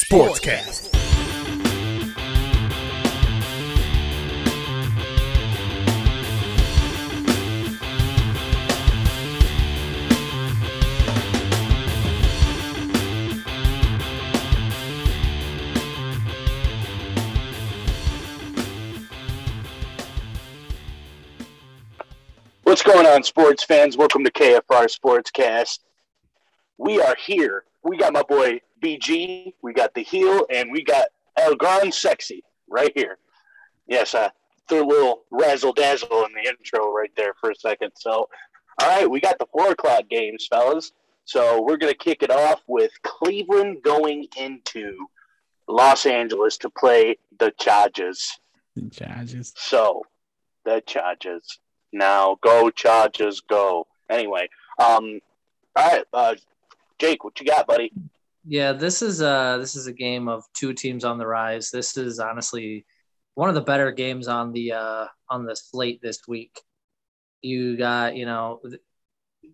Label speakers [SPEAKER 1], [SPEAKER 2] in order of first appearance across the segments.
[SPEAKER 1] Sportscast.
[SPEAKER 2] What's going on, sports fans? Welcome to KFR Sportscast. We are here. We got my boy BG, we got the heel, and we got El Gran Sexy right here. Yes, I threw a little razzle dazzle in the intro right there for a second. So, all right, we got the four o'clock games, fellas. So we're gonna kick it off with Cleveland going into Los Angeles to play the Chargers.
[SPEAKER 3] Charges.
[SPEAKER 2] So, the Chargers. Now, go Chargers, go. Anyway, um, all right, uh, Jake, what you got, buddy?
[SPEAKER 4] Yeah, this is uh this is a game of two teams on the rise. This is honestly one of the better games on the uh on the slate this week. You got, you know,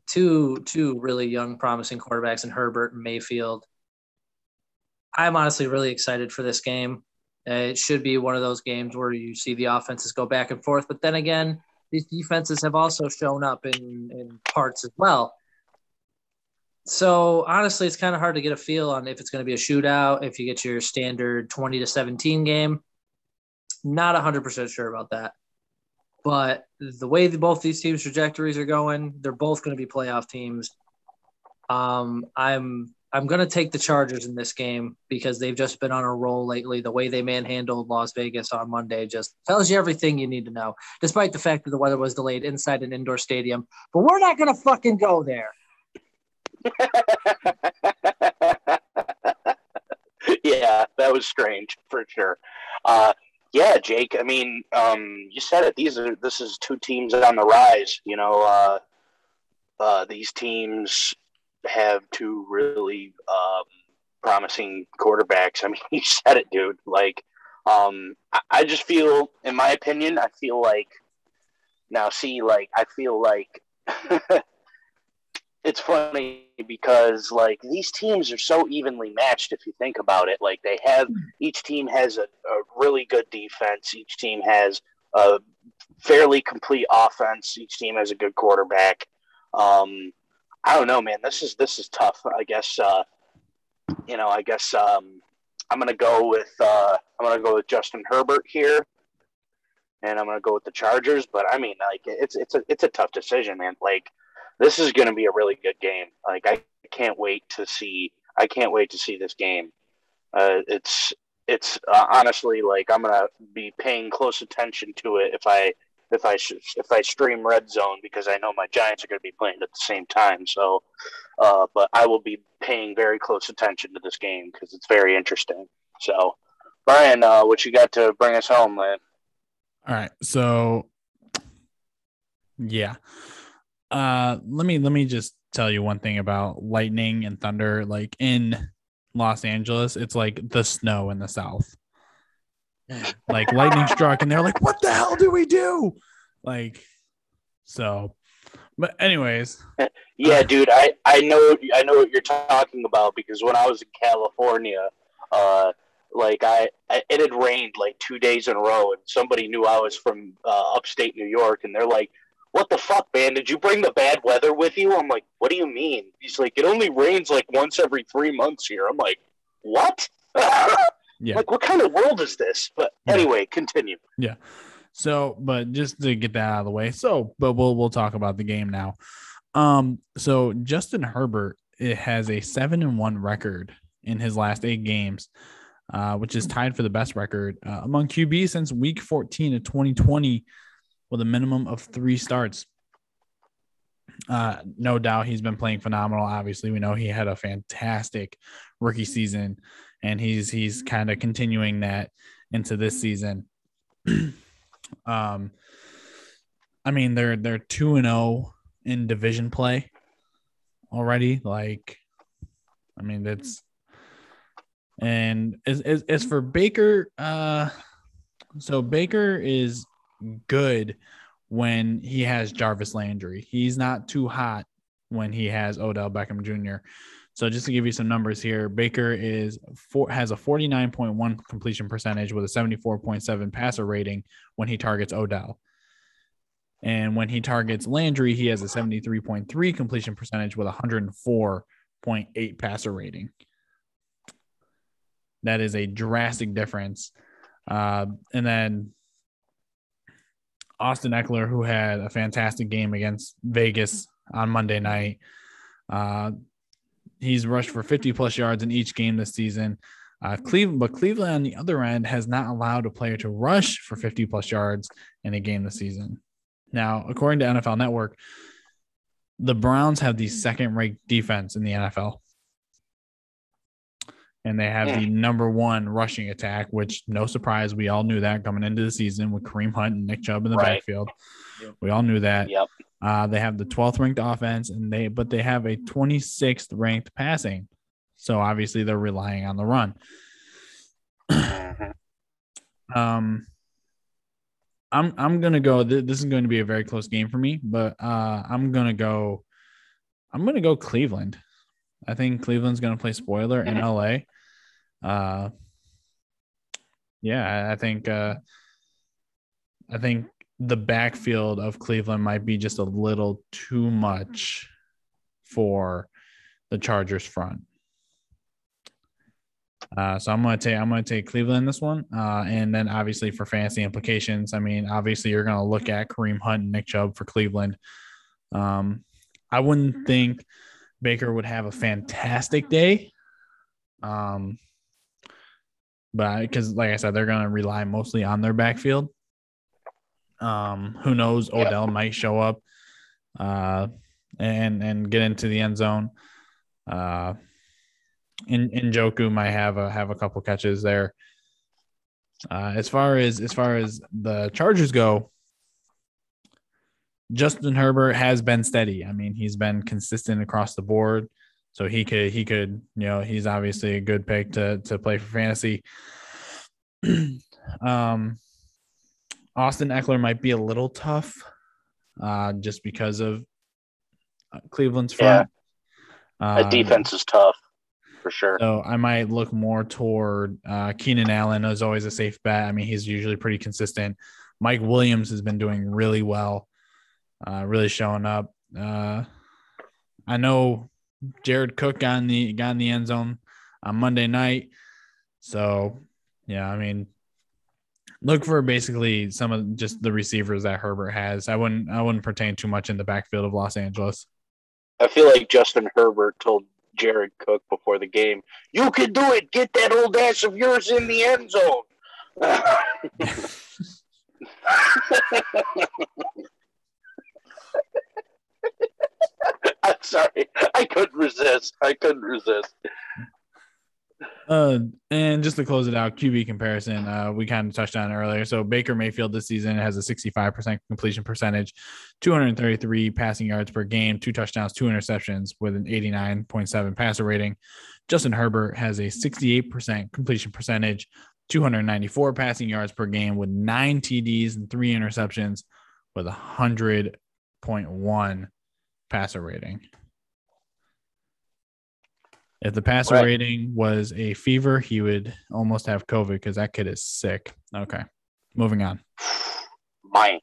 [SPEAKER 4] two two really young promising quarterbacks in Herbert and Mayfield. I'm honestly really excited for this game. Uh, it should be one of those games where you see the offenses go back and forth, but then again, these defenses have also shown up in in parts as well. So honestly, it's kind of hard to get a feel on if it's going to be a shootout, if you get your standard 20 to 17 game. Not 100% sure about that. But the way that both these teams' trajectories are going, they're both going to be playoff teams. Um, I'm I'm going to take the Chargers in this game because they've just been on a roll lately. The way they manhandled Las Vegas on Monday just tells you everything you need to know, despite the fact that the weather was delayed inside an indoor stadium. But we're not going to fucking go there.
[SPEAKER 2] yeah, that was strange for sure. Uh, yeah, Jake. I mean, um, you said it. These are this is two teams on the rise. You know, uh, uh, these teams have two really um, promising quarterbacks. I mean, you said it, dude. Like, um, I, I just feel, in my opinion, I feel like now. See, like, I feel like. it's funny because like these teams are so evenly matched if you think about it. Like they have each team has a, a really good defense. Each team has a fairly complete offense. Each team has a good quarterback. Um i don't know man. This is this is tough. I guess uh you know i guess um i'm gonna go with uh i'm gonna go with justin herbert here and i'm gonna go with the chargers but i mean like it's it's a it's a tough decision man. Like this is going to be a really good game. Like I can't wait to see. I can't wait to see this game. Uh, it's it's uh, honestly like I'm gonna be paying close attention to it if I if I if I stream Red Zone because I know my Giants are going to be playing at the same time. So, uh, but I will be paying very close attention to this game because it's very interesting. So, Brian, uh, what you got to bring us home, man?
[SPEAKER 3] All right. So, yeah uh let me let me just tell you one thing about lightning and thunder. Like in los angeles it's like the snow in the south. Like lightning struck and they're like what the hell do we do? Like so but anyways.
[SPEAKER 2] Yeah dude i i know i know what you're talking about because when i was in california uh like I, I it had rained like two days in a row and somebody knew i was from uh, upstate new york and they're like what the fuck, man? Did you bring the bad weather with you? I'm like, what do you mean? He's like, it only rains like once every three months here. I'm like, what? yeah. Like, what kind of world is this? But anyway, yeah. continue.
[SPEAKER 3] Yeah. So, but just to get that out of the way, so, but we'll we'll talk about the game now. Um, so Justin Herbert it has a seven and one record in his last eight games, uh, which is tied for the best record uh, among QB since Week 14 of 2020 with a minimum of three starts. Uh, no doubt he's been playing phenomenal. Obviously, we know he had a fantastic rookie season, and he's he's kind of continuing that into this season. um, I mean they're they're two and zero oh in division play already. Like, I mean that's and as as, as for Baker, uh, so Baker is good when he has Jarvis Landry. He's not too hot when he has Odell Beckham Jr. So just to give you some numbers here, Baker is four, has a 49.1 completion percentage with a 74.7 passer rating when he targets Odell. And when he targets Landry, he has a 73.3 completion percentage with a 104.8 passer rating. That is a drastic difference. Uh, and then Austin Ekeler, who had a fantastic game against Vegas on Monday night. Uh, he's rushed for 50 plus yards in each game this season. Uh, Cleveland, but Cleveland on the other end has not allowed a player to rush for 50 plus yards in a game this season. Now, according to NFL Network, the Browns have the second ranked defense in the NFL. And they have the number one rushing attack, which no surprise, we all knew that coming into the season with Kareem Hunt and Nick Chubb in the right. backfield. Yep. We all knew that.
[SPEAKER 2] Yep.
[SPEAKER 3] Uh, they have the 12th ranked offense, and they but they have a 26th ranked passing. So obviously they're relying on the run. Mm-hmm. um, I'm I'm gonna go. This is going to be a very close game for me, but uh, I'm gonna go. I'm gonna go Cleveland. I think Cleveland's gonna play spoiler in LA. Uh, yeah, I think. Uh, I think the backfield of Cleveland might be just a little too much for the Chargers front. Uh, so I'm gonna take I'm gonna take Cleveland this one, uh, and then obviously for fantasy implications, I mean, obviously you're gonna look at Kareem Hunt and Nick Chubb for Cleveland. Um, I wouldn't think Baker would have a fantastic day, um, but because like I said, they're gonna rely mostly on their backfield. Um, who knows? Odell might show up uh, and and get into the end zone. Uh, in Njoku might have a have a couple catches there. Uh, as far as as far as the Chargers go, Justin Herbert has been steady. I mean, he's been consistent across the board. So he could he could, you know, he's obviously a good pick to to play for fantasy. um Austin Ekeler might be a little tough uh, just because of uh, Cleveland's front.
[SPEAKER 2] Yeah. Uh, defense is tough for sure.
[SPEAKER 3] So I might look more toward uh, Keenan Allen as always a safe bet. I mean, he's usually pretty consistent. Mike Williams has been doing really well, uh, really showing up. Uh, I know Jared Cook got in the got in the end zone on Monday night. So yeah, I mean, look for basically some of just the receivers that Herbert has. I wouldn't I wouldn't pertain too much in the backfield of Los Angeles.
[SPEAKER 2] I feel like Justin Herbert told Jared Cook before the game, "You can do it. Get that old ass of yours in the end zone." Sorry. I couldn't resist. I couldn't resist.
[SPEAKER 3] Uh, and just to close it out, QB comparison, uh, we kind of touched on earlier. So Baker Mayfield this season has a 65% completion percentage, 233 passing yards per game, two touchdowns, two interceptions with an 89.7 passer rating. Justin Herbert has a 68% completion percentage, 294 passing yards per game with nine TDs and three interceptions with a 100.1 passer rating. If the passer right. rating was a fever, he would almost have COVID because that kid is sick. Okay, moving on.
[SPEAKER 2] Mine.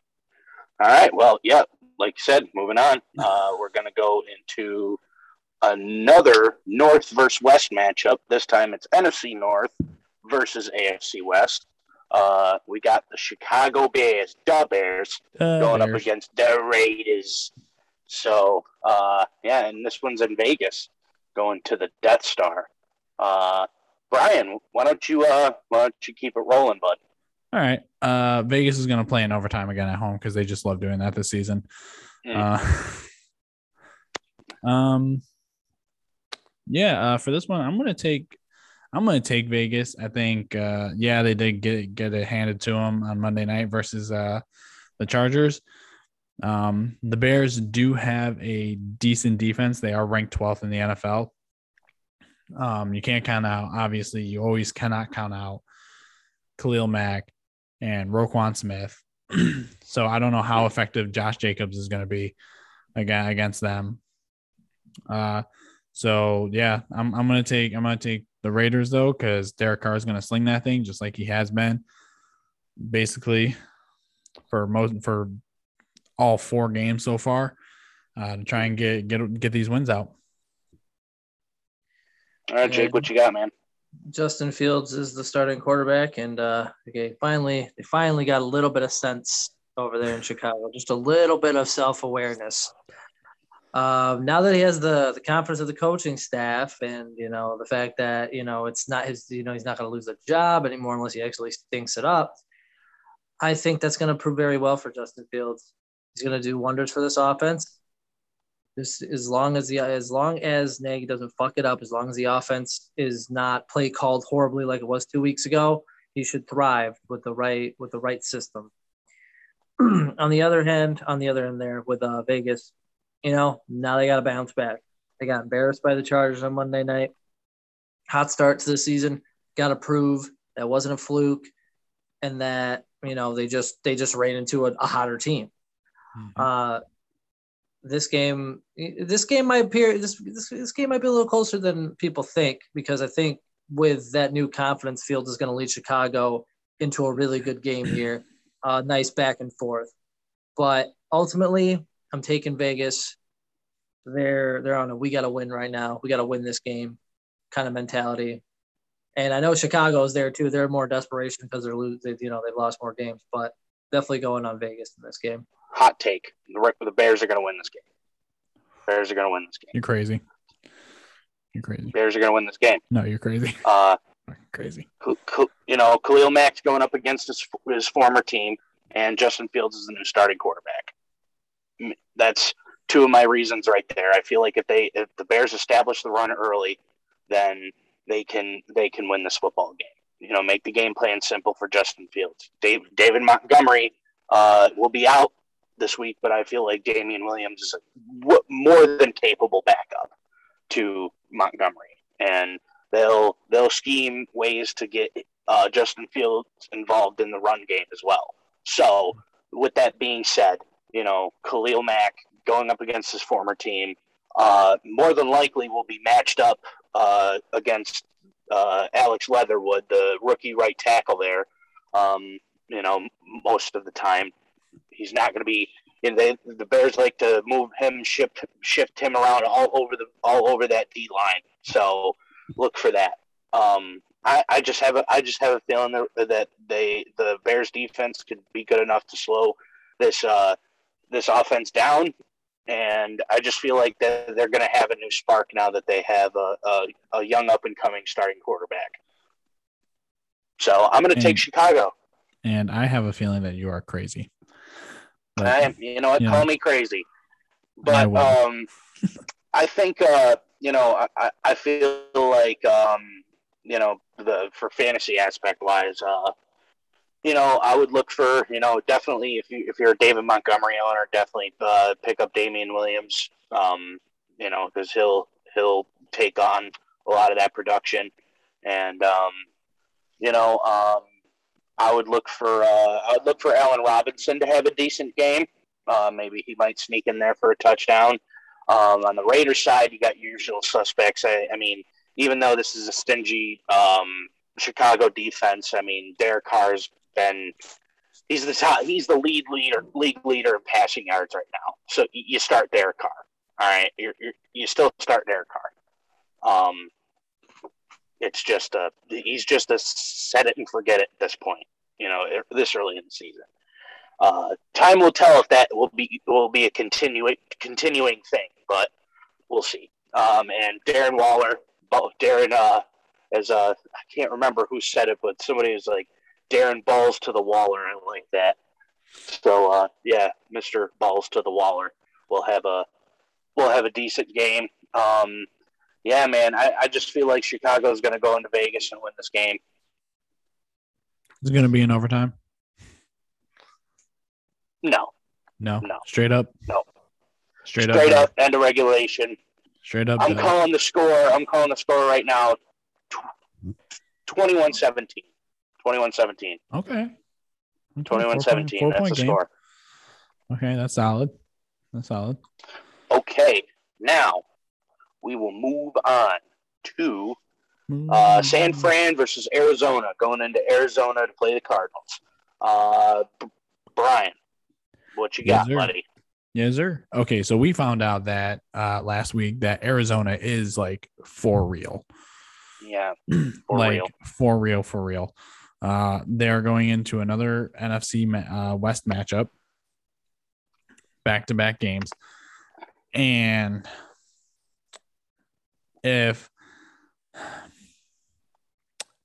[SPEAKER 2] All right. Well, yeah, like you said, moving on. Uh, we're going to go into another North versus West matchup. This time it's NFC North versus AFC West. Uh, we got the Chicago Bears, the Bears, uh, going Bears. up against the Raiders. So, uh, yeah, and this one's in Vegas going to the Death Star. Uh, Brian, why don't you uh, why don't you keep it rolling, bud?
[SPEAKER 3] All right. Uh, Vegas is going to play in overtime again at home because they just love doing that this season. Mm. Uh, um, yeah. Uh, for this one, I'm going to take. I'm going to take Vegas. I think. Uh, yeah, they did get get it handed to them on Monday night versus uh, the Chargers. Um, the Bears do have a decent defense. They are ranked 12th in the NFL. Um, you can't count out, obviously, you always cannot count out Khalil Mack and Roquan Smith. so I don't know how effective Josh Jacobs is going to be again against them. Uh, so yeah, I'm I'm gonna take I'm gonna take the Raiders though because Derek Carr is gonna sling that thing just like he has been, basically, for most for all four games so far, uh, to try and get get get these wins out.
[SPEAKER 2] All right, Jake, what you got, man?
[SPEAKER 4] Justin Fields is the starting quarterback, and uh, okay, finally they finally got a little bit of sense over there in Chicago, just a little bit of self awareness. Um, now that he has the the confidence of the coaching staff, and you know the fact that you know it's not his, you know he's not going to lose the job anymore unless he actually stinks it up. I think that's going to prove very well for Justin Fields. He's going to do wonders for this offense. Just as long as the as long as Nagy doesn't fuck it up, as long as the offense is not play called horribly like it was two weeks ago, he should thrive with the right with the right system. on the other hand, on the other end there with uh, Vegas, you know, now they got to bounce back. They got embarrassed by the Chargers on Monday night. Hot start to the season. Got to prove that wasn't a fluke, and that you know they just they just ran into a, a hotter team. Mm-hmm. Uh, this game this game might appear this, this this game might be a little closer than people think because I think with that new confidence, Fields is going to lead Chicago into a really good game here. Uh, nice back and forth, but ultimately, I'm taking Vegas. They're they're on a we got to win right now. We got to win this game kind of mentality. And I know Chicago is there too. They're more desperation because they're losing. You know they've lost more games, but definitely going on Vegas in this game
[SPEAKER 2] hot take: the, the Bears are going to win this game. Bears are going to win this game.
[SPEAKER 3] You're crazy. You're crazy.
[SPEAKER 2] Bears are going to win this game.
[SPEAKER 3] No, you're crazy.
[SPEAKER 2] Uh,
[SPEAKER 3] crazy.
[SPEAKER 2] You know, Khalil Mack's going up against his, his former team, and Justin Fields is the new starting quarterback. That's two of my reasons right there. I feel like if they if the Bears establish the run early, then they can they can win this football game. You know, make the game plan simple for Justin Fields. Dave, David Montgomery uh, will be out this week, but I feel like Damien Williams is a more than capable backup to Montgomery, and they'll they'll scheme ways to get uh, Justin Fields involved in the run game as well. So, with that being said, you know Khalil Mack going up against his former team, uh, more than likely will be matched up uh, against uh, Alex Leatherwood, the rookie right tackle there. Um, you know, most of the time he's not going to be. Know, they, the Bears like to move him, shift shift him around all over the all over that D line. So look for that. Um, I, I just have a I just have a feeling that, that they the Bears defense could be good enough to slow this uh, this offense down, and I just feel like that they're going to have a new spark now that they have a, a, a young up and coming starting quarterback. So I'm going to take Chicago.
[SPEAKER 3] And I have a feeling that you are crazy.
[SPEAKER 2] But, I, you know what? You call know, me crazy, but I um, I think uh, you know, I, I feel like um, you know, the for fantasy aspect wise, uh, you know, I would look for you know definitely if you if you're a David Montgomery owner, definitely uh, pick up Damien Williams. Um, you know, because he'll he'll take on a lot of that production, and um, you know, um, I would look for uh, I would look for Allen Robinson to have a decent game. Uh, maybe he might sneak in there for a touchdown. Um, on the Raiders side, you got usual suspects. I, I mean, even though this is a stingy um, Chicago defense, I mean, Derek Carr's been he's the top, he's the lead leader, league leader in passing yards right now. So you start Derek Carr. All right, you're, you're, you still start Derek Carr. Um, it's just a he's just a set it and forget it at this point. You know, this early in the season. Uh, time will tell if that will be will be a continuing continuing thing, but we'll see. Um, and Darren Waller, Darren, uh, as uh, I can't remember who said it, but somebody was like Darren balls to the Waller. I like that. So uh, yeah, Mister Balls to the Waller will have a will have a decent game. Um, yeah, man, I, I just feel like Chicago is going to go into Vegas and win this game.
[SPEAKER 3] Is it going to be in overtime?
[SPEAKER 2] No.
[SPEAKER 3] No.
[SPEAKER 2] No.
[SPEAKER 3] Straight up.
[SPEAKER 2] No.
[SPEAKER 3] Straight, up.
[SPEAKER 2] Straight
[SPEAKER 3] up.
[SPEAKER 2] up. End of regulation.
[SPEAKER 3] Straight up.
[SPEAKER 2] I'm calling the score. I'm calling the score right now. 21-17. 21-17.
[SPEAKER 3] Okay.
[SPEAKER 2] 21-17. That's the game. score.
[SPEAKER 3] Okay, that's solid. That's solid.
[SPEAKER 2] Okay. Now, we will move on to uh, San Fran versus Arizona, going into Arizona to play the Cardinals. Uh, Brian, what you got,
[SPEAKER 3] Yes, sir.
[SPEAKER 2] buddy?
[SPEAKER 3] Yes, sir. Okay, so we found out that uh, last week that Arizona is like for real.
[SPEAKER 2] Yeah, for
[SPEAKER 3] like
[SPEAKER 2] real.
[SPEAKER 3] for real, for real. Uh, they're going into another NFC ma- uh, West matchup, back to back games, and if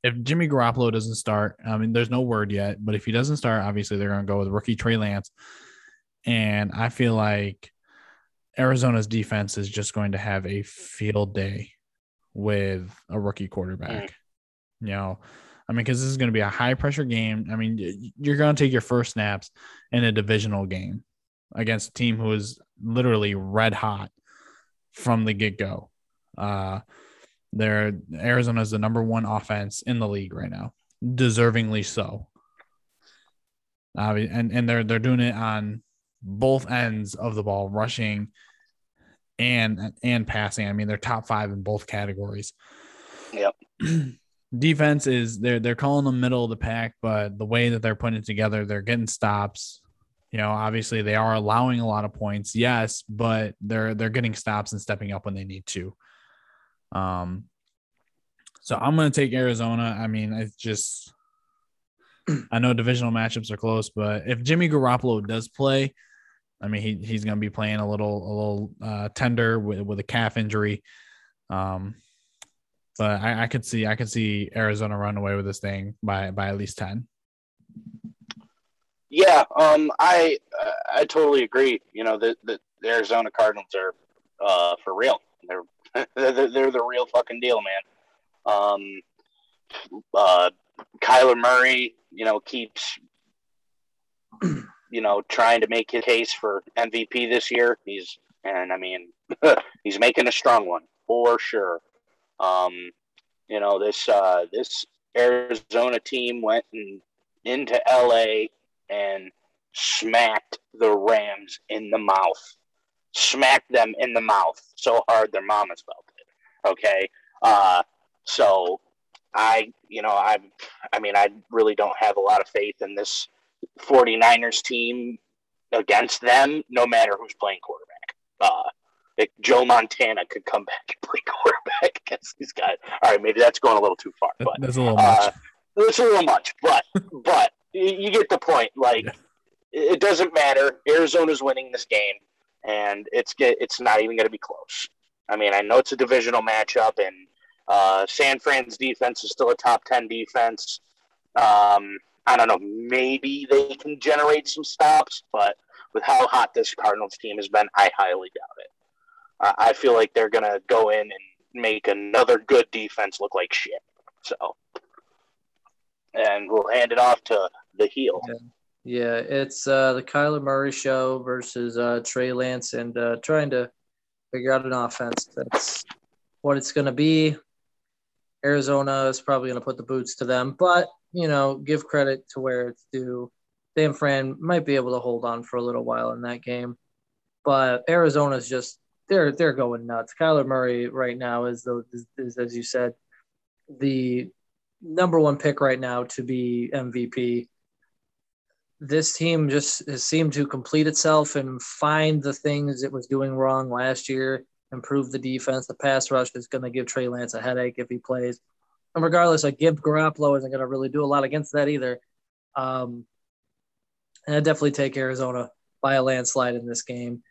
[SPEAKER 3] if Jimmy Garoppolo doesn't start, I mean, there's no word yet, but if he doesn't start, obviously they're going to go with rookie Trey Lance, and I feel like Arizona's defense is just going to have a field day with a rookie quarterback. Mm. You know, I mean, because this is going to be a high pressure game. I mean, you're going to take your first snaps in a divisional game against a team who is literally red hot from the get go. Uh, they're Arizona is the number one offense in the league right now, deservingly so. Uh, and and they're they're doing it on both ends of the ball, rushing and and passing. I mean, they're top five in both categories.
[SPEAKER 2] Yep.
[SPEAKER 3] Defense is they're they're calling the middle of the pack, but the way that they're putting it together, they're getting stops. You know, obviously they are allowing a lot of points, yes, but they're they're getting stops and stepping up when they need to. Um, so I'm going to take Arizona. I mean, it's just I know divisional matchups are close, but if Jimmy Garoppolo does play, I mean, he he's going to be playing a little a little uh, tender with with a calf injury. Um, but I, I could see I could see Arizona run away with this thing by by at least ten.
[SPEAKER 2] Yeah, um, I I totally agree. You know, the, the, the Arizona Cardinals are uh, for real. They're, they're they're the real fucking deal, man. Um, uh, Kyler Murray, you know, keeps you know trying to make his case for MVP this year. He's and I mean he's making a strong one for sure. Um, you know this uh, this Arizona team went in, into LA and smacked the Rams in the mouth. Smacked them in the mouth so hard their mamas felt it. Okay. Uh, so I, you know, I, I mean, I really don't have a lot of faith in this 49ers team against them, no matter who's playing quarterback. Uh, like Joe Montana could come back and play quarterback against these guys. All right, maybe that's going a little too far, but
[SPEAKER 3] That's a little
[SPEAKER 2] uh,
[SPEAKER 3] much.
[SPEAKER 2] it's a little much, but but you get the point. Like
[SPEAKER 3] Yeah.
[SPEAKER 2] it doesn't matter. Arizona's winning this game, and it's it's not even going to be close. I mean, I know it's a divisional matchup, and uh, San Fran's defense is still a top ten defense. Um, I don't know. Maybe they can generate some stops, but with how hot this Cardinals team has been, I highly doubt it. Uh, I feel like they're going to go in and make another good defense look like shit. So and we'll hand it off to the heel.
[SPEAKER 4] Yeah, it's uh, the Kyler Murray show versus uh, Trey Lance and uh, trying to figure out an offense. That's what it's going to be. Arizona is probably going to put the boots to them, but you know, give credit to where it's due. San Fran might be able to hold on for a little while in that game, but Arizona's just they're they're going nuts. Kyler Murray right now is the is, is as you said the number one pick right now to be MVP this team just has seemed to complete itself and find the things it was doing wrong last year, improve the defense. The pass rush is going to give Trey Lance a headache if he plays. And regardless, like Gib Garoppolo isn't going to really do a lot against that either. Um, and I definitely take Arizona by a landslide in this game.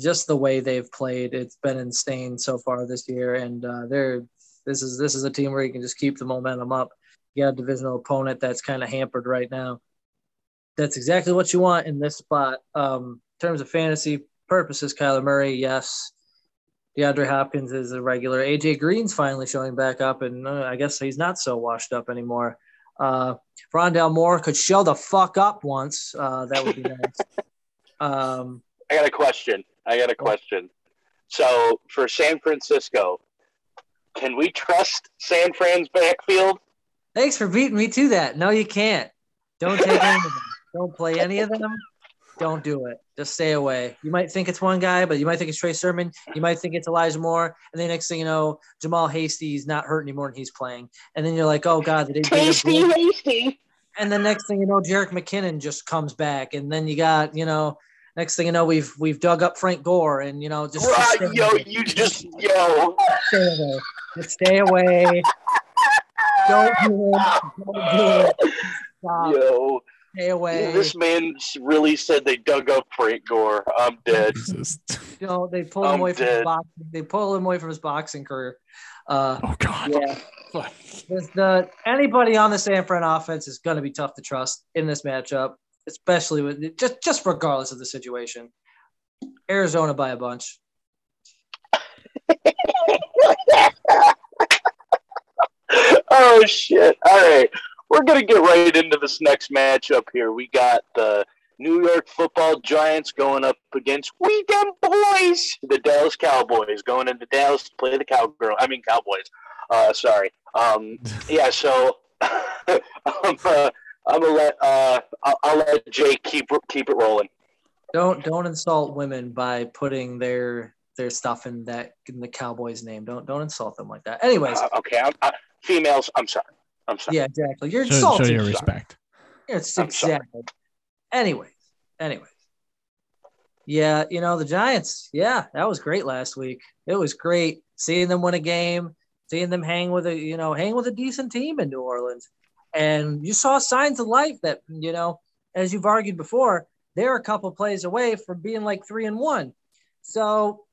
[SPEAKER 4] Just the way they've played, it's been insane so far this year, and uh, they're this is this is a team where you can just keep the momentum up. You got a divisional opponent that's kind of hampered right now that's exactly what you want in this spot. Um, in terms of fantasy purposes, Kyler Murray, yes. DeAndre Hopkins is a regular. AJ Green's finally showing back up, and uh, I guess he's not so washed up anymore. Uh, Rondale Moore could show the fuck up once. Uh, that would be nice. Um,
[SPEAKER 2] I got a question. I got a question. So for San Francisco, can we trust San Fran's backfield?
[SPEAKER 4] thanks for beating me to that. No, you can't. Don't take any of them. Don't play any of them. don't do it. Just stay away. You might think it's one guy, but you might think it's Trey Sermon. You might think it's Elijah Moore, and then next thing you know, Jamal Hasty's not hurt anymore and he's playing. And then you're like, oh god, they
[SPEAKER 2] Tasty, hasty.
[SPEAKER 4] And the next thing you know, Jerick McKinnon just comes back, and then you got you know, next thing you know, we've we've dug up Frank Gore, and you know, just,
[SPEAKER 2] Right,
[SPEAKER 4] just stay
[SPEAKER 2] yo,
[SPEAKER 4] away.
[SPEAKER 2] you just yo.
[SPEAKER 4] stay away. Just stay away. Don't do it. Don't do it. Stop.
[SPEAKER 2] Yo,
[SPEAKER 4] Stay away.
[SPEAKER 2] this man really said they dug up Frank Gore. I'm dead.
[SPEAKER 3] Jesus.
[SPEAKER 4] you know, they pulled him
[SPEAKER 2] I'm
[SPEAKER 4] away from
[SPEAKER 2] dead.
[SPEAKER 4] his boxing. They pulled him away from his boxing career. Uh,
[SPEAKER 3] Oh God.
[SPEAKER 4] yeah, the anybody on the San Fran offense is going to be tough to trust in this matchup, especially with just just regardless of the situation. Arizona by a bunch.
[SPEAKER 2] oh shit! All right, we're gonna get right into this next matchup here. We got the New York Football Giants going up against Weekend Boys, the Dallas Cowboys, going into Dallas to play the Cowgirl. I mean Cowboys. Uh, sorry. Um, yeah. So I'm, uh, I'm gonna let uh, I'll, I'll let Jake keep keep it rolling.
[SPEAKER 4] Don't don't insult women by putting their their stuff in that in the Cowboys name. Don't don't insult them like that. Anyways,
[SPEAKER 2] Uh, okay, I'm, uh, females. I'm sorry. I'm sorry.
[SPEAKER 4] yeah, exactly. You're
[SPEAKER 3] Show, show
[SPEAKER 4] insulting.
[SPEAKER 3] your respect.
[SPEAKER 4] It's
[SPEAKER 2] I'm sorry.
[SPEAKER 4] exactly. Anyways, anyways. Yeah, you know, the Giants, yeah, that was great last week. It was great seeing them win a game, seeing them hang with a, you know, hang with a decent team in New Orleans. And you saw signs of life that, you know, as you've argued before, they're a couple plays away from being like three and one. So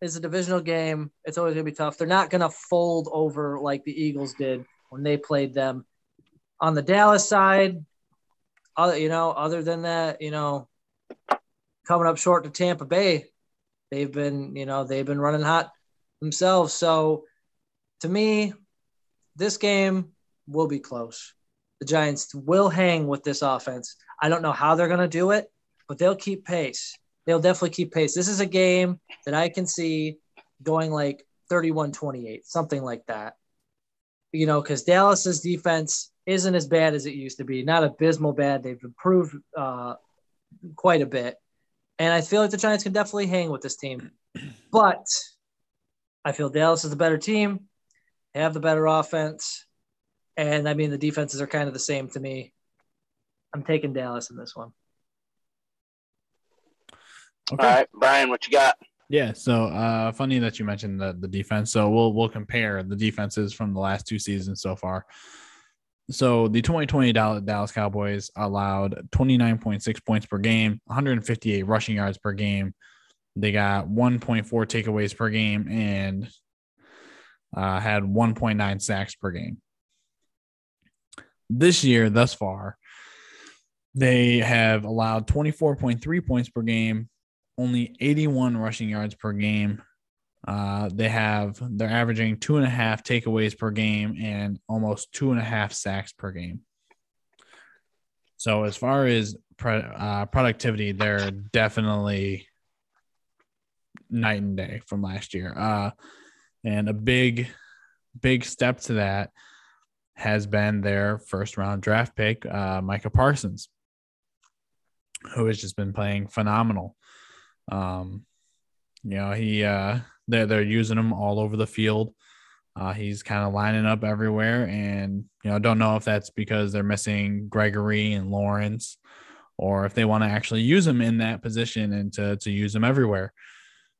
[SPEAKER 4] it's a divisional game. It's always gonna be tough. They're not gonna fold over like the Eagles did when they played them on the Dallas side, other you know, other than that, you know, coming up short to Tampa Bay, they've been, you know, they've been running hot themselves. So to me, this game will be close. The Giants will hang with this offense. I don't know how they're going to do it, but they'll keep pace. They'll definitely keep pace. This is a game that I can see going like 31 28, something like that. You know, because Dallas's defense isn't as bad as it used to be. Not abysmal bad. They've improved uh, quite a bit. And I feel like the Giants can definitely hang with this team. But I feel Dallas is the better team. They have the better offense. And I mean, the defenses are kind of the same to me. I'm taking Dallas in this one.
[SPEAKER 3] Okay.
[SPEAKER 2] All right, Brian, what you got?
[SPEAKER 3] Yeah, so uh funny that you mentioned the the defense. So we'll we'll compare the defenses from the last two seasons so far. So the 2020 Dallas Cowboys allowed 29.6 points per game, 158 rushing yards per game. They got 1.4 takeaways per game and uh, had 1.9 sacks per game. This year, thus far, they have allowed 24.3 points per game, only 81 rushing yards per game. Uh, they have they're averaging two and a half takeaways per game and almost two and a half sacks per game. So as far as uh, productivity, they're definitely night and day from last year. Uh, and a big, big step to that has been their first round draft pick, uh, Micah Parsons, who has just been playing phenomenal. Um, you know, he uh, they're they're using him all over the field. Uh, he's kind of lining up everywhere, and you know, don't know if that's because they're missing Gregory and Lawrence, or if they want to actually use him in that position and to to use him everywhere.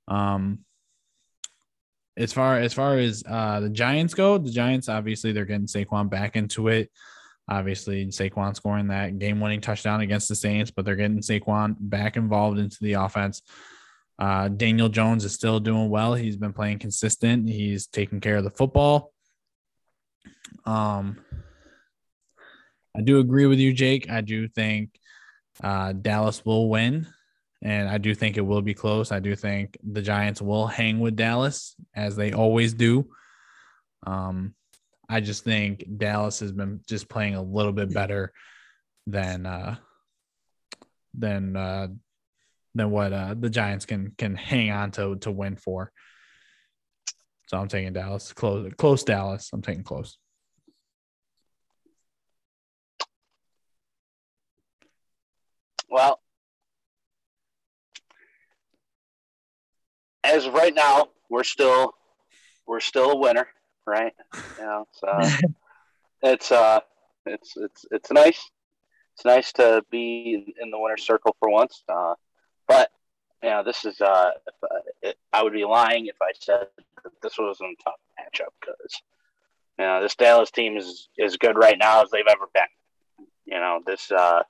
[SPEAKER 3] Um, as far as far as uh, the Giants go, the Giants obviously they're getting Saquon back into it. Obviously, Saquon scoring that game-winning touchdown against the Saints, but they're getting Saquon back involved into the offense. Uh, Daniel Jones is still doing well. He's been playing consistent. He's taking care of the football. Um, I do agree with you, Jake. I do think uh, Dallas will win, and I do think it will be close. I do think the Giants will hang with Dallas as they always do. Um, I just think Dallas has been just playing a little bit better than uh, than uh, than what uh, the Giants can can hang on to to win for. So I'm taking Dallas close close Dallas. I'm taking close.
[SPEAKER 2] Well, as right now, we're still we're still a winner right? You know, so it's uh it's it's it's nice. It's nice to be in the winner's circle for once. Uh, but you know, this is uh, it, I would be lying if I said that this wasn't a tough matchup because you know this Dallas team is as good right now as they've ever been. You know, this uh,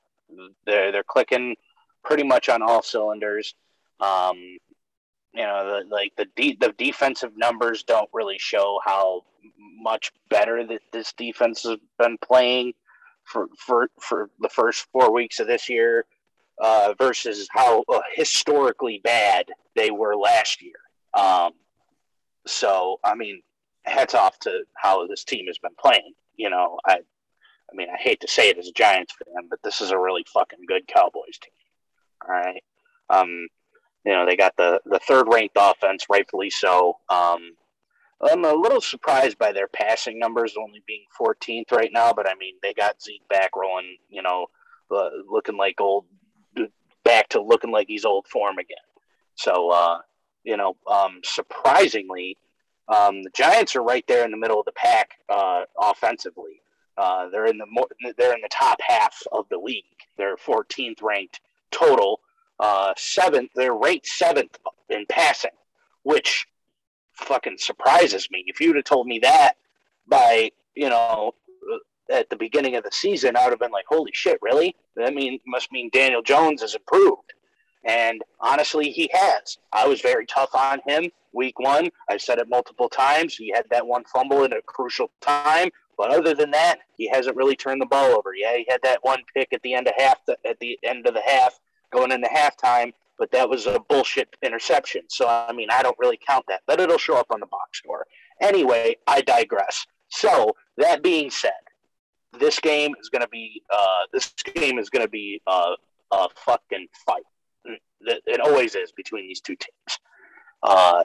[SPEAKER 2] they're they're clicking pretty much on all cylinders. Um, you know, the, like the de- the defensive numbers don't really show how much better that this defense has been playing for for for the first four weeks of this year uh, versus how uh, historically bad they were last year. Um, so, I mean, hats off to how this team has been playing. You know, I, I mean, I hate to say it as a Giants fan, but this is a really fucking good Cowboys team. All right. Um, you know, they got the, the third ranked offense, rightfully so. Um, I'm a little surprised by their passing numbers only being 14th right now, but I mean, they got Zeke back rolling, you know, uh, looking like old, back to looking like he's old form again. So, uh, you know, um, surprisingly, um, the Giants are right there in the middle of the pack uh, offensively. Uh, they're in the mo- they're in the top half of the league. They're 14th ranked total. Uh, seventh, they're ranked seventh in passing, which fucking surprises me. If you'd have told me that by you know at the beginning of the season, I would have been like, "Holy shit, really?" That mean must mean Daniel Jones has improved. And honestly, he has. I was very tough on him week one. I've said it multiple times. He had that one fumble in a crucial time. But other than that, he hasn't really turned the ball over. Yeah, he had that one pick at the end of half, at the end of the half, going into halftime. But that was a bullshit interception. So I mean, I don't really count that. But it'll show up on the box score. Anyway, I digress. So that being said, this game is going to be uh, this game is going to be uh, a fucking fight it always is between these two teams. Uh,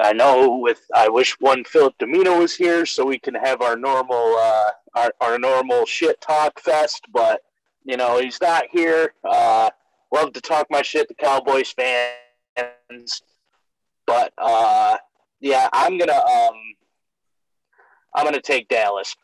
[SPEAKER 2] I know with I wish one Philip Domino was here so we can have our normal uh, our, our normal shit talk fest, but you know he's not here. Uh, love to talk my shit to Cowboys fans, but uh, yeah, I'm gonna um, I'm gonna take Dallas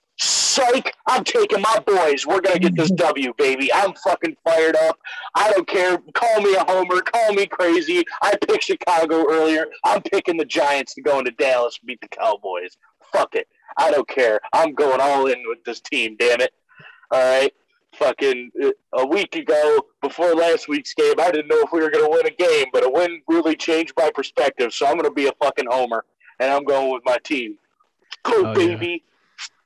[SPEAKER 2] psych, I'm taking my boys. We're gonna get this W, baby. I'm fucking fired up. I don't care. Call me a homer. Call me crazy. I picked Chicago earlier. I'm picking the Giants to go into Dallas and beat the Cowboys. Fuck it. I don't care. I'm going all in with this team. Damn it. All right. Fucking uh, a week ago, before last week's game, I didn't know if we were going to win a game, but a win really changed my perspective. So I'm going to be a fucking homer, and I'm going with my team. Go, oh, baby.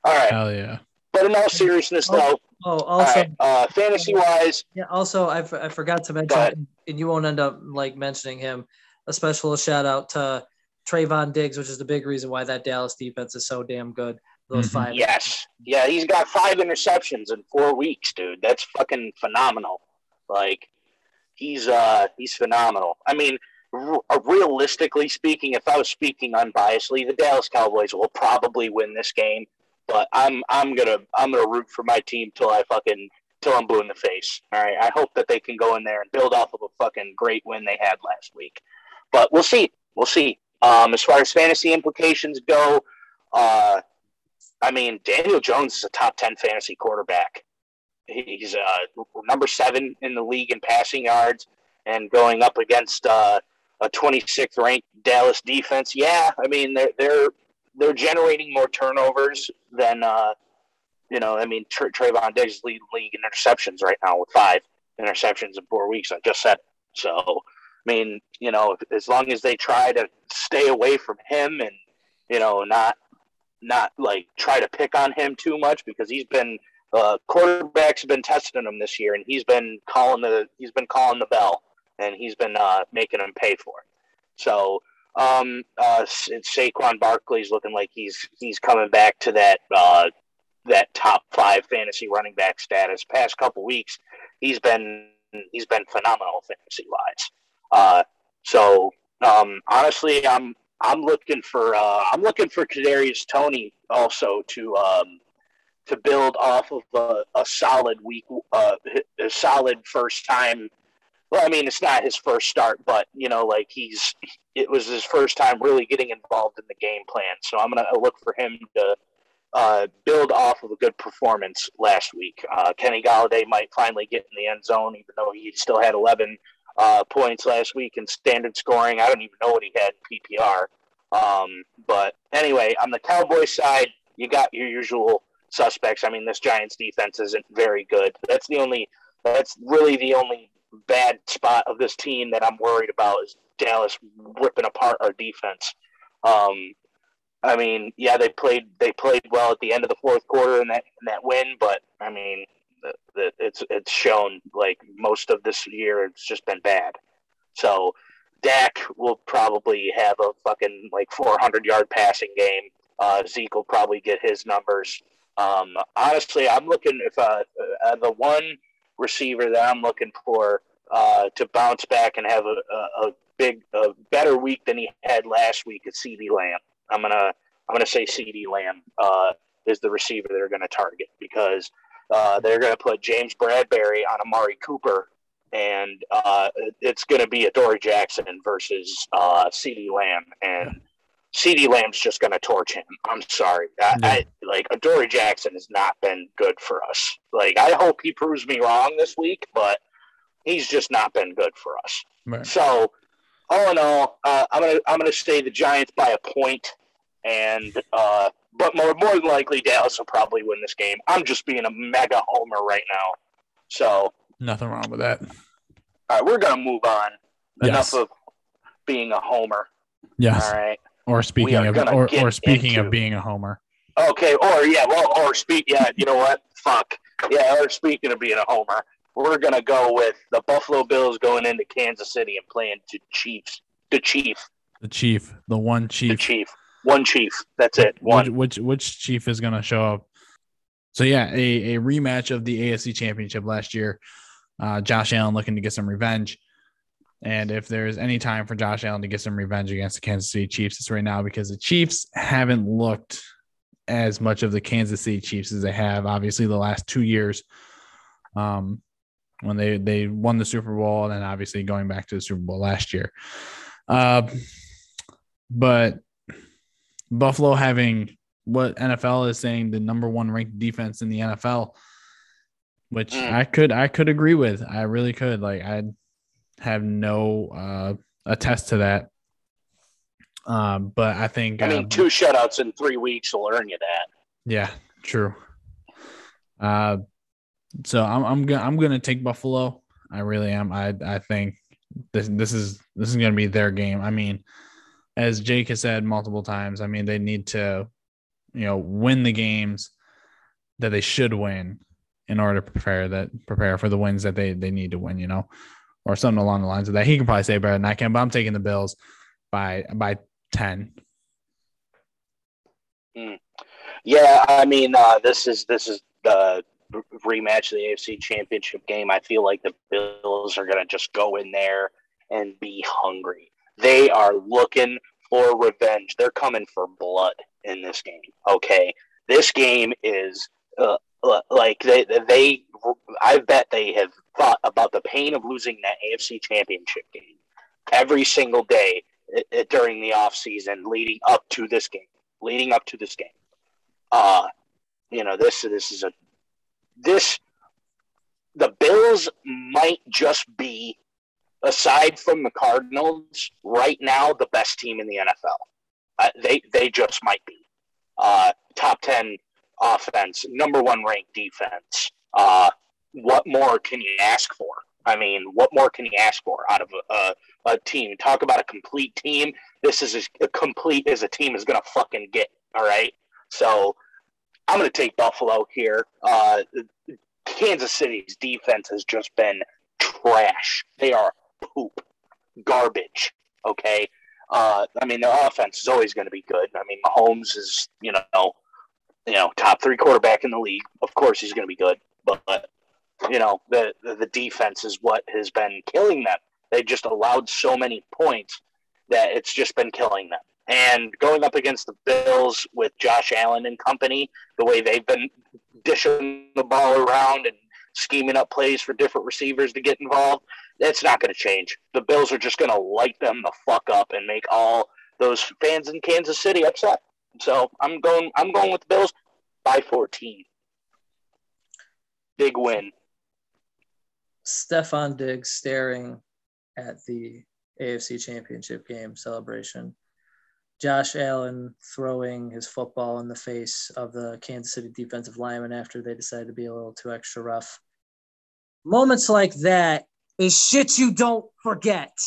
[SPEAKER 2] All right.
[SPEAKER 3] Hell yeah.
[SPEAKER 2] But in all seriousness, oh, though.
[SPEAKER 4] Oh, also, right,
[SPEAKER 2] uh, fantasy wise.
[SPEAKER 4] Yeah. Also, I, f- I forgot to mention, and you won't end up like mentioning him. A special shout out to Trevon Diggs, which is the big reason why that Dallas defense is so damn good. Those mm-hmm. five.
[SPEAKER 2] Yes. Yeah, he's got five interceptions in four weeks, dude. That's fucking phenomenal. Like, he's uh he's phenomenal. I mean, r- realistically speaking, if I was speaking unbiasedly, the Dallas Cowboys will probably win this game but I'm I'm gonna I'm gonna root for my team till I fucking till I'm blue in the face. All right. I hope that they can go in there and build off of a fucking great win they had last week. But we'll see. We'll see. Um, as far as fantasy implications go, uh, I mean Daniel Jones is a top ten fantasy quarterback. He's uh, number seven in the league in passing yards, and going up against uh, a 26th ranked Dallas defense. Yeah, I mean they're they're they're generating more turnovers than uh, you know. I mean, Tra- Trevon Diggs lead league in interceptions right now with five interceptions in four weeks. I just said so. I mean, you know, as long as they try to stay away from him and you know not not like try to pick on him too much because he's been uh, quarterbacks have been testing him this year and he's been calling the he's been calling the bell and he's been uh, making him pay for it. So um, uh, Saquon Barkley's looking like he's he's coming back to that uh, that top five fantasy running back status. Past couple weeks, he's been he's been phenomenal fantasy wise. Uh, so um, honestly, I'm I'm looking for uh, I'm looking for Kadarius Toney also to um, to build off of a, a solid week, uh, a solid first time well, I mean, it's not his first start, but you know, like he's it was his first time really getting involved in the game plan. So I'm gonna look for him to uh, build off of a good performance last week. Uh, Kenny Golladay might finally get in the end zone, even though he still had 11 uh, points last week in standard scoring. I don't even know what he had PPR. Um, but anyway, on the Cowboys side, you got your usual suspects. I mean, this Giants defense isn't very good. That's the only. That's really the only bad spot of this team that I'm worried about is Dallas ripping apart our defense. Um, I mean, yeah, they played they played well at the end of the fourth quarter in that in that win, but I mean, it's it's shown like most of this year it's just been bad. So Dak will probably have a fucking like 400 yard passing game. Uh, Zeke will probably get his numbers. Um, honestly, I'm looking if uh, uh, the one receiver that I'm looking for uh, to bounce back and have a, a, a, big, a better week than he had last week is CeeDee Lamb. I'm gonna I'm gonna say CeeDee Lamb uh, is the receiver they're gonna target because uh, they're gonna put James Bradberry on Amari Cooper, and uh, it's gonna be Adoree Jackson versus uh, CeeDee Lamb, and CeeDee Lamb's just gonna torch him. I'm sorry, I, yeah. I, like Adoree Jackson has not been good for us. Like I hope he proves me wrong this week, but he's just not been good for us. Right. So all in all, uh, I'm gonna I'm gonna say the Giants by a point, and uh, but more more than likely Dallas will probably win this game. I'm just being a mega homer right now. So
[SPEAKER 3] nothing wrong with that.
[SPEAKER 2] All right, we're gonna move on. Yes. Enough of being a homer.
[SPEAKER 3] Yes. All right. Or speaking of or, or speaking into, of being a homer.
[SPEAKER 2] Okay. Or yeah. Well. Or speak. Yeah. You know what? Fuck. Yeah. Or speaking of being a homer we're gonna go with the Buffalo Bills going into Kansas City and playing to Chiefs. The Chief.
[SPEAKER 3] The Chief. The one Chief.
[SPEAKER 2] The Chief. One Chief. That's it. One.
[SPEAKER 3] Which which, which Chief is gonna show up? So yeah, a, a rematch of the AFC Championship last year. Uh, Josh Allen looking to get some revenge. And if there's any time for Josh Allen to get some revenge against the Kansas City Chiefs, it's right now because the Chiefs haven't looked as much of the Kansas City Chiefs as they have, obviously, the last two years. Um, when they they won the Super Bowl, and then obviously going back to the Super Bowl last year. Uh, but Buffalo having what NFL is saying the number one ranked defense in the NFL, which mm. I could I could agree with. I really could. Like I have no uh, attest to that. Um, but I think
[SPEAKER 2] I mean um, two shutouts in three weeks will earn you that.
[SPEAKER 3] Yeah, true. Uh, so I'm I'm gonna I'm gonna take Buffalo. I really am. I I think this this is this is gonna be their game. I mean, as Jake has said multiple times, I mean they need to, you know, win the games that they should win in order to prepare that prepare for the wins that they they need to win. You know, or something along the lines of that. He can probably say better than I can, but I'm taking the Bills by by ten.
[SPEAKER 2] Mm. Yeah, I mean, uh, this is this is the rematch of the AFC Championship game, I feel like the Bills are going to just go in there and be hungry. They are looking for revenge. They're coming for blood in this game. Okay, this game is uh, like they they. I bet they have thought about the pain of losing that AFC Championship game every single day uh, uh, during the off season leading up to this game. Leading up to this game, uh, you know this this is a this the Bills might just be, aside from the Cardinals, right now the best team in the NFL. Uh, they they just might be uh, top ten offense, number one ranked defense. Uh, what more can you ask for? I mean, what more can you ask for out of a, a, a team? Talk about a complete team. This is as complete as a team is going to fucking get. All right. So I'm going to take Buffalo here. Uh, Kansas City's defense has just been trash. They are poop, garbage. Okay. Uh, I mean, their offense is always going to be good. I mean, Mahomes is, you know, you know, top three quarterback in the league. Of course, he's going to be good, but you know, the, the the defense is what has been killing them. They just allowed so many points that it's just been killing them. And going up against the Bills with Josh Allen and company, the way they've been dishing the ball around and scheming up plays for different receivers to get involved. That's not going to change. The Bills are just going to light them the fuck up and make all those fans in Kansas City upset. So I'm going. I'm going with the Bills by 14. Big win.
[SPEAKER 4] Stefon Diggs staring at the AFC Championship game celebration. Josh Allen throwing his football in the face of the Kansas City defensive lineman after they decided to be a little too extra rough. Moments like that is shit you don't forget.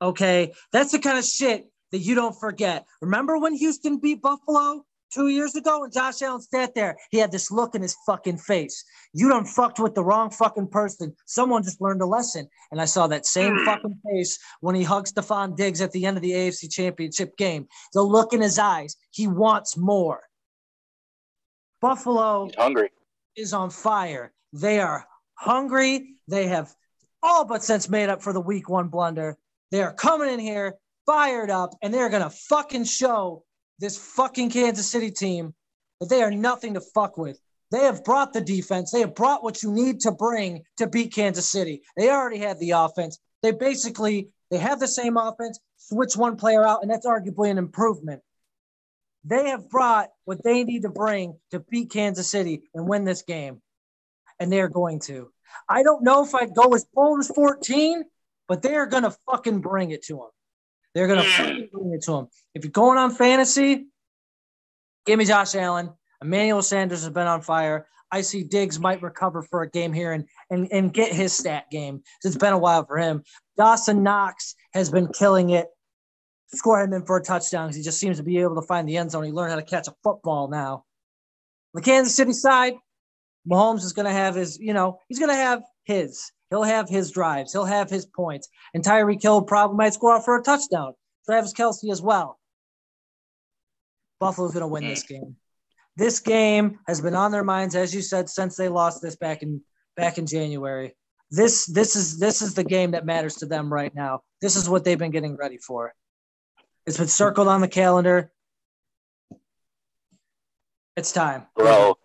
[SPEAKER 4] Okay. That's the kind of shit that you don't forget. Remember when Houston beat Buffalo two years ago and Josh Allen sat there? He had this look in his fucking face. You don't fucked with the wrong fucking person. Someone just learned a lesson. And I saw that same hmm. fucking face when he hugged Stefon Diggs at the end of the AFC championship game. The look in his eyes. He wants more. Buffalo
[SPEAKER 2] He's hungry.
[SPEAKER 4] is on fire. They are hungry. They have all but since made up for the week one blunder. They are coming in here fired up and they're going to fucking show this fucking Kansas City team that they are nothing to fuck with. They have brought the defense. They have brought what you need to bring to beat Kansas City. They already had the offense. They basically they have the same offense, switch one player out, and that's arguably an improvement. They have brought what they need to bring to beat Kansas City and win this game. And they're going to. I don't know if I'd go as bold as 14, but they are going to fucking bring it to them. They're going to fucking bring it to them. If you're going on fantasy, give me Josh Allen. Emmanuel Sanders has been on fire. I see Diggs might recover for a game here and, and, and get his stat game. It's been a while for him. Dawson Knox has been killing it. Score him in for a touchdown because he just seems to be able to find the end zone. He learned how to catch a football now. The Kansas City side, Mahomes is going to have his, you know, he's going to have his. He'll have his drives. He'll have his points. And Tyreek Hill probably might score for a touchdown. Travis Kelce as well. Buffalo's going to win this game. This game has been on their minds, as you said, since they lost this back in back in January. This this is this is the game that matters to them right now. This is what they've been getting ready for. It's been circled on the calendar. It's time.
[SPEAKER 2] Bro,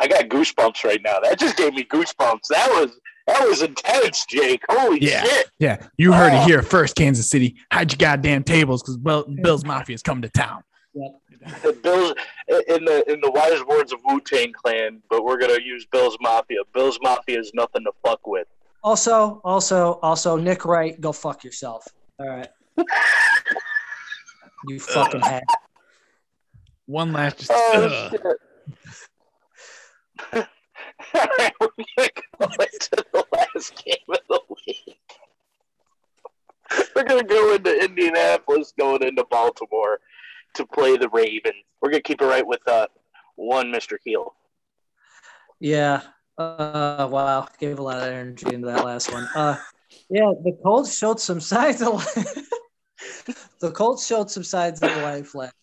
[SPEAKER 2] I got goosebumps right now. That just gave me goosebumps. That was that was intense, Jake. Holy
[SPEAKER 3] Yeah.
[SPEAKER 2] shit.
[SPEAKER 3] Yeah, you heard
[SPEAKER 2] Oh.
[SPEAKER 3] it here first, Kansas City. Hide your goddamn tables because Bills Mafia is coming to town.
[SPEAKER 2] The Bills in the in the wise words of Wu Tang Clan, but we're gonna use Bills Mafia. Bills Mafia is nothing to fuck with.
[SPEAKER 4] Also, also, also, Nick Wright, go fuck yourself. All right. You fucking hack.
[SPEAKER 3] One last. Just,
[SPEAKER 2] Oh
[SPEAKER 3] ugh.
[SPEAKER 2] shit. We're gonna go into the last game of the week. We're gonna go into Indianapolis, going into Baltimore to play the Ravens. We're gonna keep it right with uh, one Mr. Heel.
[SPEAKER 4] Yeah. Uh, wow. Gave a lot of energy into that last one. Uh, yeah, the Colts showed some signs of life. the Colts showed some signs of life last.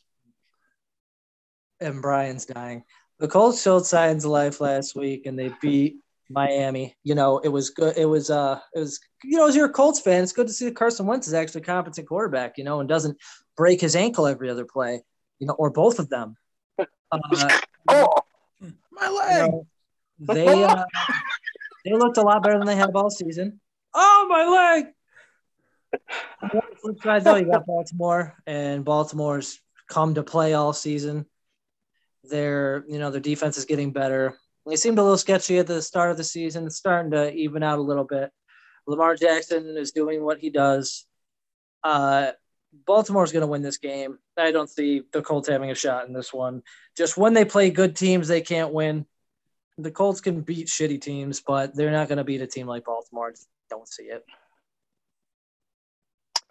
[SPEAKER 4] And Brian's dying. The Colts showed signs of life last week, and they beat Miami. You know, it was good. It was uh, it was you know, as you're a Colts fan, it's good to see that Carson Wentz is actually a competent quarterback. You know, and doesn't break his ankle every other play. You know, or both of them. Uh,
[SPEAKER 2] Oh,
[SPEAKER 3] My
[SPEAKER 4] you
[SPEAKER 3] leg.
[SPEAKER 4] know, they uh, they looked a lot better than they have all season. Oh my leg! On the flip side, though, you got Baltimore, and Baltimore's come to play all season. Their you know their defense is getting better. They seemed a little sketchy at the start of the season. It's starting to even out a little bit. Lamar Jackson is doing what he does. Uh, Baltimore's going to win this game. I don't see the Colts having a shot in this one. Just when they play good teams, they can't win the Colts can beat shitty teams, but they're not going to beat a team like Baltimore. Don't see it.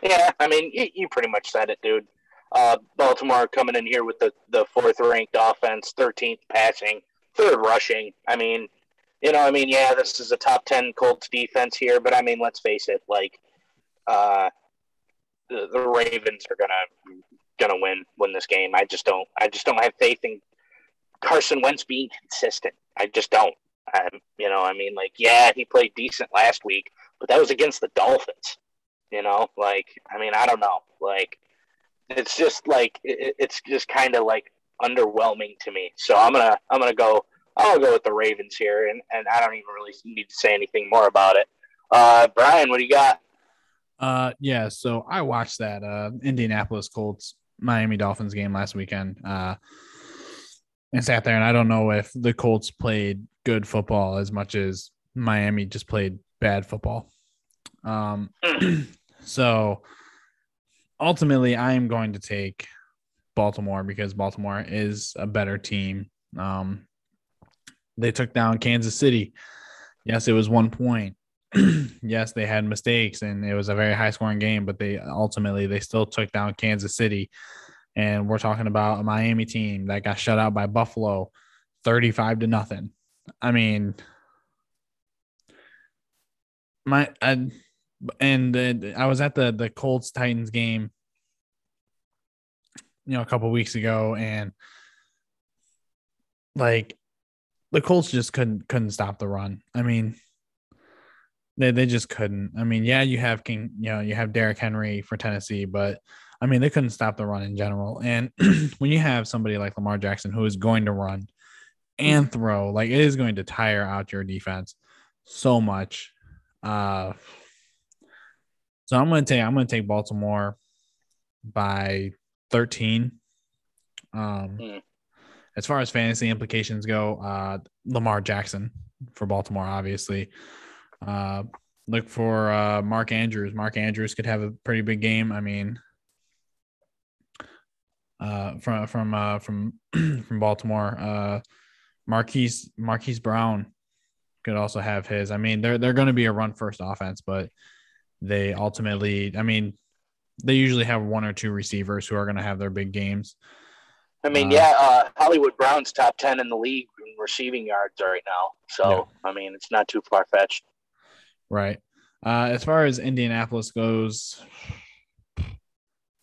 [SPEAKER 2] yeah. I mean, you, you pretty much said it, dude. Uh, Baltimore coming in here with the, the fourth ranked offense, 13th passing, third rushing. I mean, you know, I mean, yeah, this is a top 10 Colts defense here, but I mean, let's face it, like, uh, the, the Ravens are gonna gonna win win this game. I just don't I just don't have faith in Carson Wentz being consistent. I just don't. Um, you know, I mean, like, yeah, he played decent last week, but that was against the Dolphins. You know, like, I mean, I don't know. Like, it's just like it, it's just kind of like underwhelming to me. So I'm gonna I'm gonna go I'll go with the Ravens here, and, and I don't even really need to say anything more about it. Uh, Brian, what do you got?
[SPEAKER 3] Uh, yeah. So I watched that uh Indianapolis Colts Miami Dolphins game last weekend. Uh, and sat there, and I don't know if the Colts played good football as much as Miami just played bad football. Um, so ultimately, I am going to take Baltimore because Baltimore is a better team. Um, they took down Kansas City. Yes, it was one point. yes, they had mistakes and it was a very high scoring game, but they ultimately they still took down Kansas City. And we're talking about a Miami team that got shut out by Buffalo 35 to nothing. I mean, my I, and I was at the the Colts Titans game, you know, a couple weeks ago, and like the Colts just couldn't couldn't stop the run. I mean, they they just couldn't. I mean, yeah, you have King, you know, you have Derrick Henry for Tennessee, but I mean, they couldn't stop the run in general. And when you have somebody like Lamar Jackson who is going to run and throw, like it is going to tire out your defense so much. Uh, so I'm going to take I'm going to take Baltimore by 13. Um, mm. As far as fantasy implications go, uh, Lamar Jackson for Baltimore, obviously. Uh, look for uh, Mark Andrews. Mark Andrews could have a pretty big game. I mean, uh, from from uh, from from Baltimore, uh, Marquise Marquise Brown could also have his. I mean, they're they're going to be a run first offense, but they ultimately, I mean, they usually have one or two receivers who are going to have their big games.
[SPEAKER 2] I mean, uh, yeah, uh, Hollywood Brown's top ten in the league in receiving yards right now. So yeah. I mean, it's not too far fetched.
[SPEAKER 3] Right. Uh, as far as Indianapolis goes,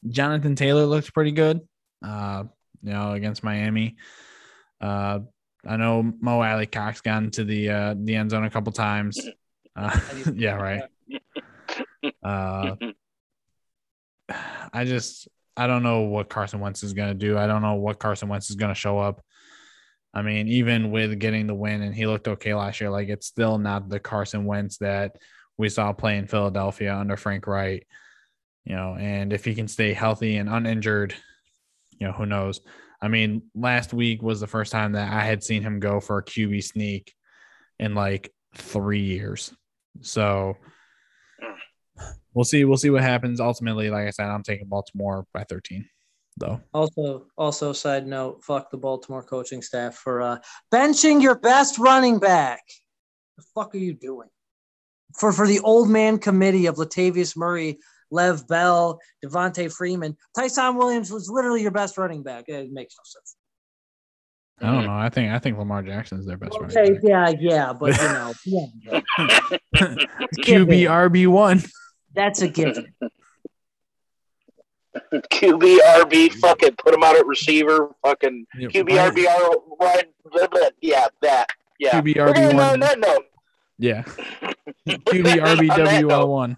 [SPEAKER 3] Jonathan Taylor looks pretty good. Uh, you know, against Miami. Uh, I know Mo Alie-Cox got into the uh, the end zone a couple times. Uh, yeah, right. Uh, I just I don't know what Carson Wentz is going to do. I don't know what Carson Wentz is going to show up. I mean, even with getting the win and he looked okay last year, like it's still not the Carson Wentz that we saw play in Philadelphia under Frank Reich. You know, and if he can stay healthy and uninjured, you know, who knows? I mean, last week was the first time that I had seen him go for a QB sneak in like three years. So we'll see. We'll see what happens. Ultimately, like I said, I'm taking Baltimore by 13 though.
[SPEAKER 4] Also, also side note, fuck the Baltimore coaching staff for uh, benching your best running back. The fuck are you doing? For for the old man committee of Latavius Murray, Lev Bell, Devonta Freeman, Ty'Son Williams was literally your best running back. It makes no sense.
[SPEAKER 3] I don't know. I think I think Lamar Jackson is their best
[SPEAKER 4] okay, running back. Yeah, yeah, but you know, yeah.
[SPEAKER 3] QB RB one.
[SPEAKER 4] That's a given.
[SPEAKER 2] QB RB, fucking put him out at receiver, fucking yeah, QB RB, right? Yeah, that. Yeah.
[SPEAKER 3] QB RB one. No, no, Yeah. QB RB WR one.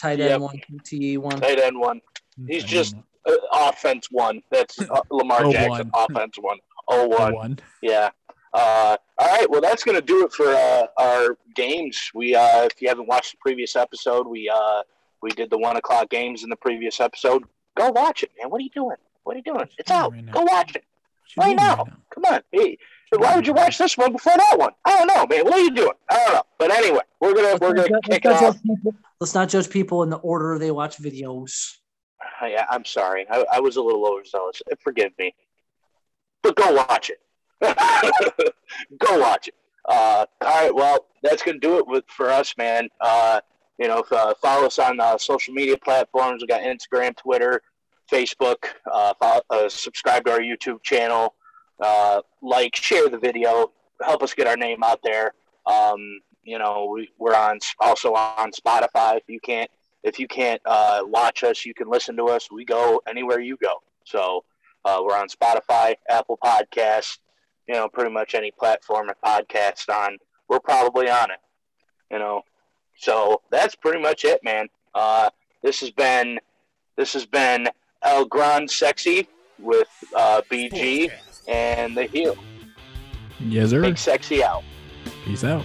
[SPEAKER 4] Tight end yep. one, TE one.
[SPEAKER 2] Tight end one. He's just uh, offense one. That's uh, Lamar Jackson. offense one. Oh one. one. Yeah. Uh, all right. Well, that's going to do it for uh, our games. We, uh, if you haven't watched the previous episode, we uh, we did the one o'clock games in the previous episode. Go watch it, man. What are you doing? What are you doing? It's out. Right Go watch it. Right now. right now. Come on. Hey, why would you watch this one before that one? I don't know, man. What are you doing? I don't know. But anyway, we're gonna let's we're gonna judge, kick let's off.
[SPEAKER 4] People, let's not judge people in the order they watch videos.
[SPEAKER 2] Yeah, I'm sorry. I, I was a little overzealous. Forgive me. But go watch it. go watch it. Uh, all right. Well, that's gonna do it with for us, man. Uh, you know, uh, follow us on uh, social media platforms. We got Instagram, Twitter, Facebook. Uh, follow, uh, subscribe to our YouTube channel. Uh, like, share the video. Help us get our name out there. Um, you know, we, we're on also on Spotify. If you can't, if you can't uh, watch us, you can listen to us. We go anywhere you go. So we're on Spotify, Apple Podcasts. You know, pretty much any platform a podcast on, we're probably on it. You know, so that's pretty much it, man. Uh, this has been this has been El Gran Sexy with uh, BG and the heel.
[SPEAKER 3] Yes, sir.
[SPEAKER 2] Big sexy out.
[SPEAKER 3] Peace out.